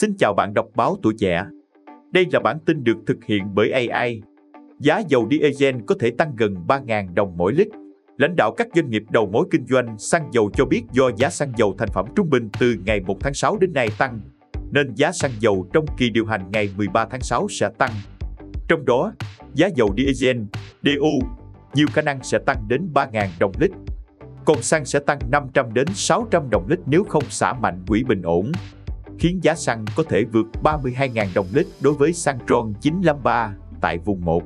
Xin chào bạn đọc báo tuổi trẻ. Đây là bản tin được thực hiện bởi AI. Giá dầu diesel có thể tăng gần 3.000 đồng mỗi lít. Lãnh đạo các doanh nghiệp đầu mối kinh doanh xăng dầu cho biết do giá xăng dầu thành phẩm trung bình từ ngày 1 tháng 6 đến nay tăng, nên giá xăng dầu trong kỳ điều hành ngày 13 tháng 6 sẽ tăng. Trong đó, giá dầu diesel, DU, nhiều khả năng sẽ tăng đến 3.000 đồng lít. Còn xăng sẽ tăng 500 đến 600 đồng lít nếu không xả mạnh quỹ bình ổn, khiến giá xăng có thể vượt 32.000 đồng lít đối với xăng RON 953 tại vùng 1.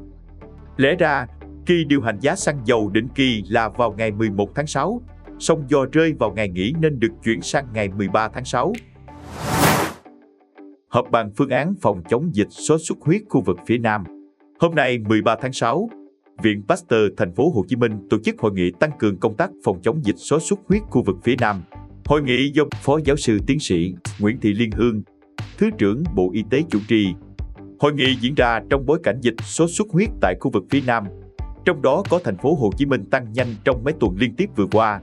Lẽ ra, kỳ điều hành giá xăng dầu định kỳ là vào ngày 11 tháng 6, song do rơi vào ngày nghỉ nên được chuyển sang ngày 13 tháng 6. Họp bàn phương án phòng chống dịch sốt xuất huyết khu vực phía Nam. Hôm nay 13 tháng 6, Viện Pasteur thành phố Hồ Chí Minh tổ chức hội nghị tăng cường công tác phòng chống dịch sốt xuất huyết khu vực phía Nam. Hội nghị do Phó Giáo sư Tiến sĩ Nguyễn Thị Liên Hương, Thứ trưởng Bộ Y tế chủ trì. Hội nghị diễn ra trong bối cảnh dịch sốt xuất huyết tại khu vực phía Nam, trong đó có thành phố Hồ Chí Minh tăng nhanh trong mấy tuần liên tiếp vừa qua,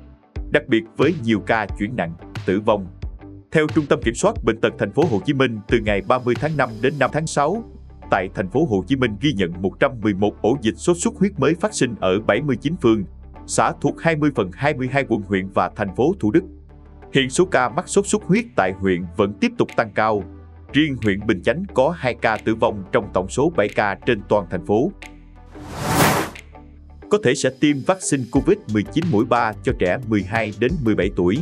đặc biệt với nhiều ca chuyển nặng, tử vong. Theo Trung tâm Kiểm soát bệnh tật thành phố Hồ Chí Minh, từ ngày 30 tháng 5 đến 5 tháng 6, tại thành phố Hồ Chí Minh ghi nhận 111 ổ dịch sốt xuất huyết mới phát sinh ở 79 phường, xã thuộc 20 phần 22 quận huyện và thành phố Thủ Đức. Hiện số ca mắc sốt xuất huyết tại huyện vẫn tiếp tục tăng cao. Riêng huyện Bình Chánh có 2 ca tử vong trong tổng số 7 ca trên toàn thành phố. Có thể sẽ tiêm vaccine COVID-19 mũi 3 cho trẻ 12 đến 17 tuổi.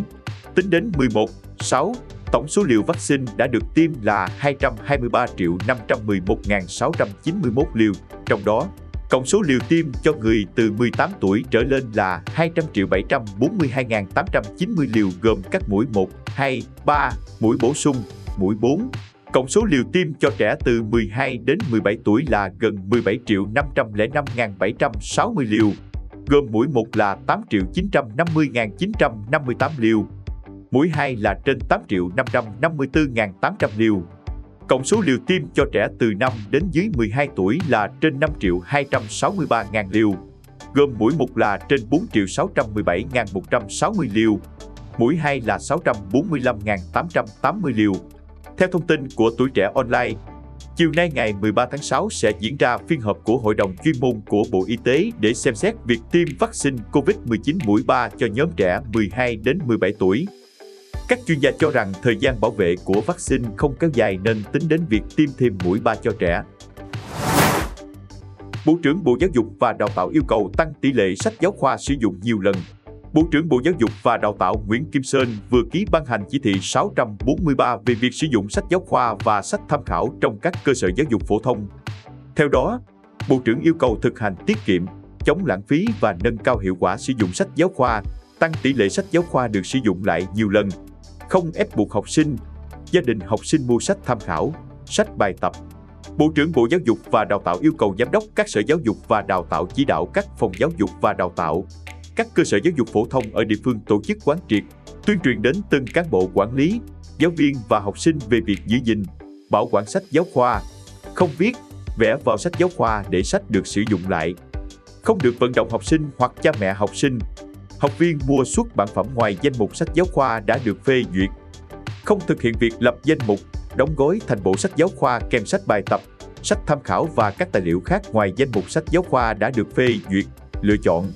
Tính đến 11, 6, tổng số liều vaccine đã được tiêm là 223 511.691 liều, trong đó Cộng số liều tiêm cho người từ 18 tuổi trở lên là 200 triệu 742.890 liều gồm các mũi 1, 2, 3, mũi bổ sung, mũi 4. Cộng số liều tiêm cho trẻ từ 12 đến 17 tuổi là gần 17 triệu 505.760 liều, gồm mũi 1 là 8 triệu 950.958 liều, mũi 2 là trên 8 triệu 554.800 liều. Cộng số liều tiêm cho trẻ từ 5 đến dưới 12 tuổi là trên 5 triệu 263 ngàn liều, gồm mũi 1 là trên 4 triệu 617 ngàn 160 liều, mũi 2 là 645.880 liều. Theo thông tin của Tuổi Trẻ Online, chiều nay ngày 13 tháng 6 sẽ diễn ra phiên họp của Hội đồng chuyên môn của Bộ Y tế để xem xét việc tiêm vaccine COVID-19 mũi 3 cho nhóm trẻ 12 đến 17 tuổi. Các chuyên gia cho rằng thời gian bảo vệ của vaccine không kéo dài nên tính đến việc tiêm thêm mũi 3 cho trẻ. Bộ trưởng Bộ Giáo dục và Đào tạo yêu cầu tăng tỷ lệ sách giáo khoa sử dụng nhiều lần. Bộ trưởng Bộ Giáo dục và Đào tạo Nguyễn Kim Sơn vừa ký ban hành chỉ thị 643 về việc sử dụng sách giáo khoa và sách tham khảo trong các cơ sở giáo dục phổ thông. Theo đó, Bộ trưởng yêu cầu thực hành tiết kiệm, chống lãng phí và nâng cao hiệu quả sử dụng sách giáo khoa, tăng tỷ lệ sách giáo khoa được sử dụng lại nhiều lần, không ép buộc học sinh, gia đình học sinh mua sách tham khảo, sách bài tập. Bộ trưởng Bộ Giáo dục và Đào tạo yêu cầu giám đốc các sở giáo dục và đào tạo chỉ đạo các phòng giáo dục và đào tạo, các cơ sở giáo dục phổ thông ở địa phương tổ chức quán triệt, tuyên truyền đến từng cán bộ quản lý, giáo viên và học sinh về việc giữ gìn, bảo quản sách giáo khoa, không viết, vẽ vào sách giáo khoa để sách được sử dụng lại. Không được vận động học sinh hoặc cha mẹ học sinh học viên mua suốt bản phẩm ngoài danh mục sách giáo khoa đã được phê duyệt. Không thực hiện việc lập danh mục, đóng gói thành bộ sách giáo khoa kèm sách bài tập, sách tham khảo và các tài liệu khác ngoài danh mục sách giáo khoa đã được phê duyệt, lựa chọn.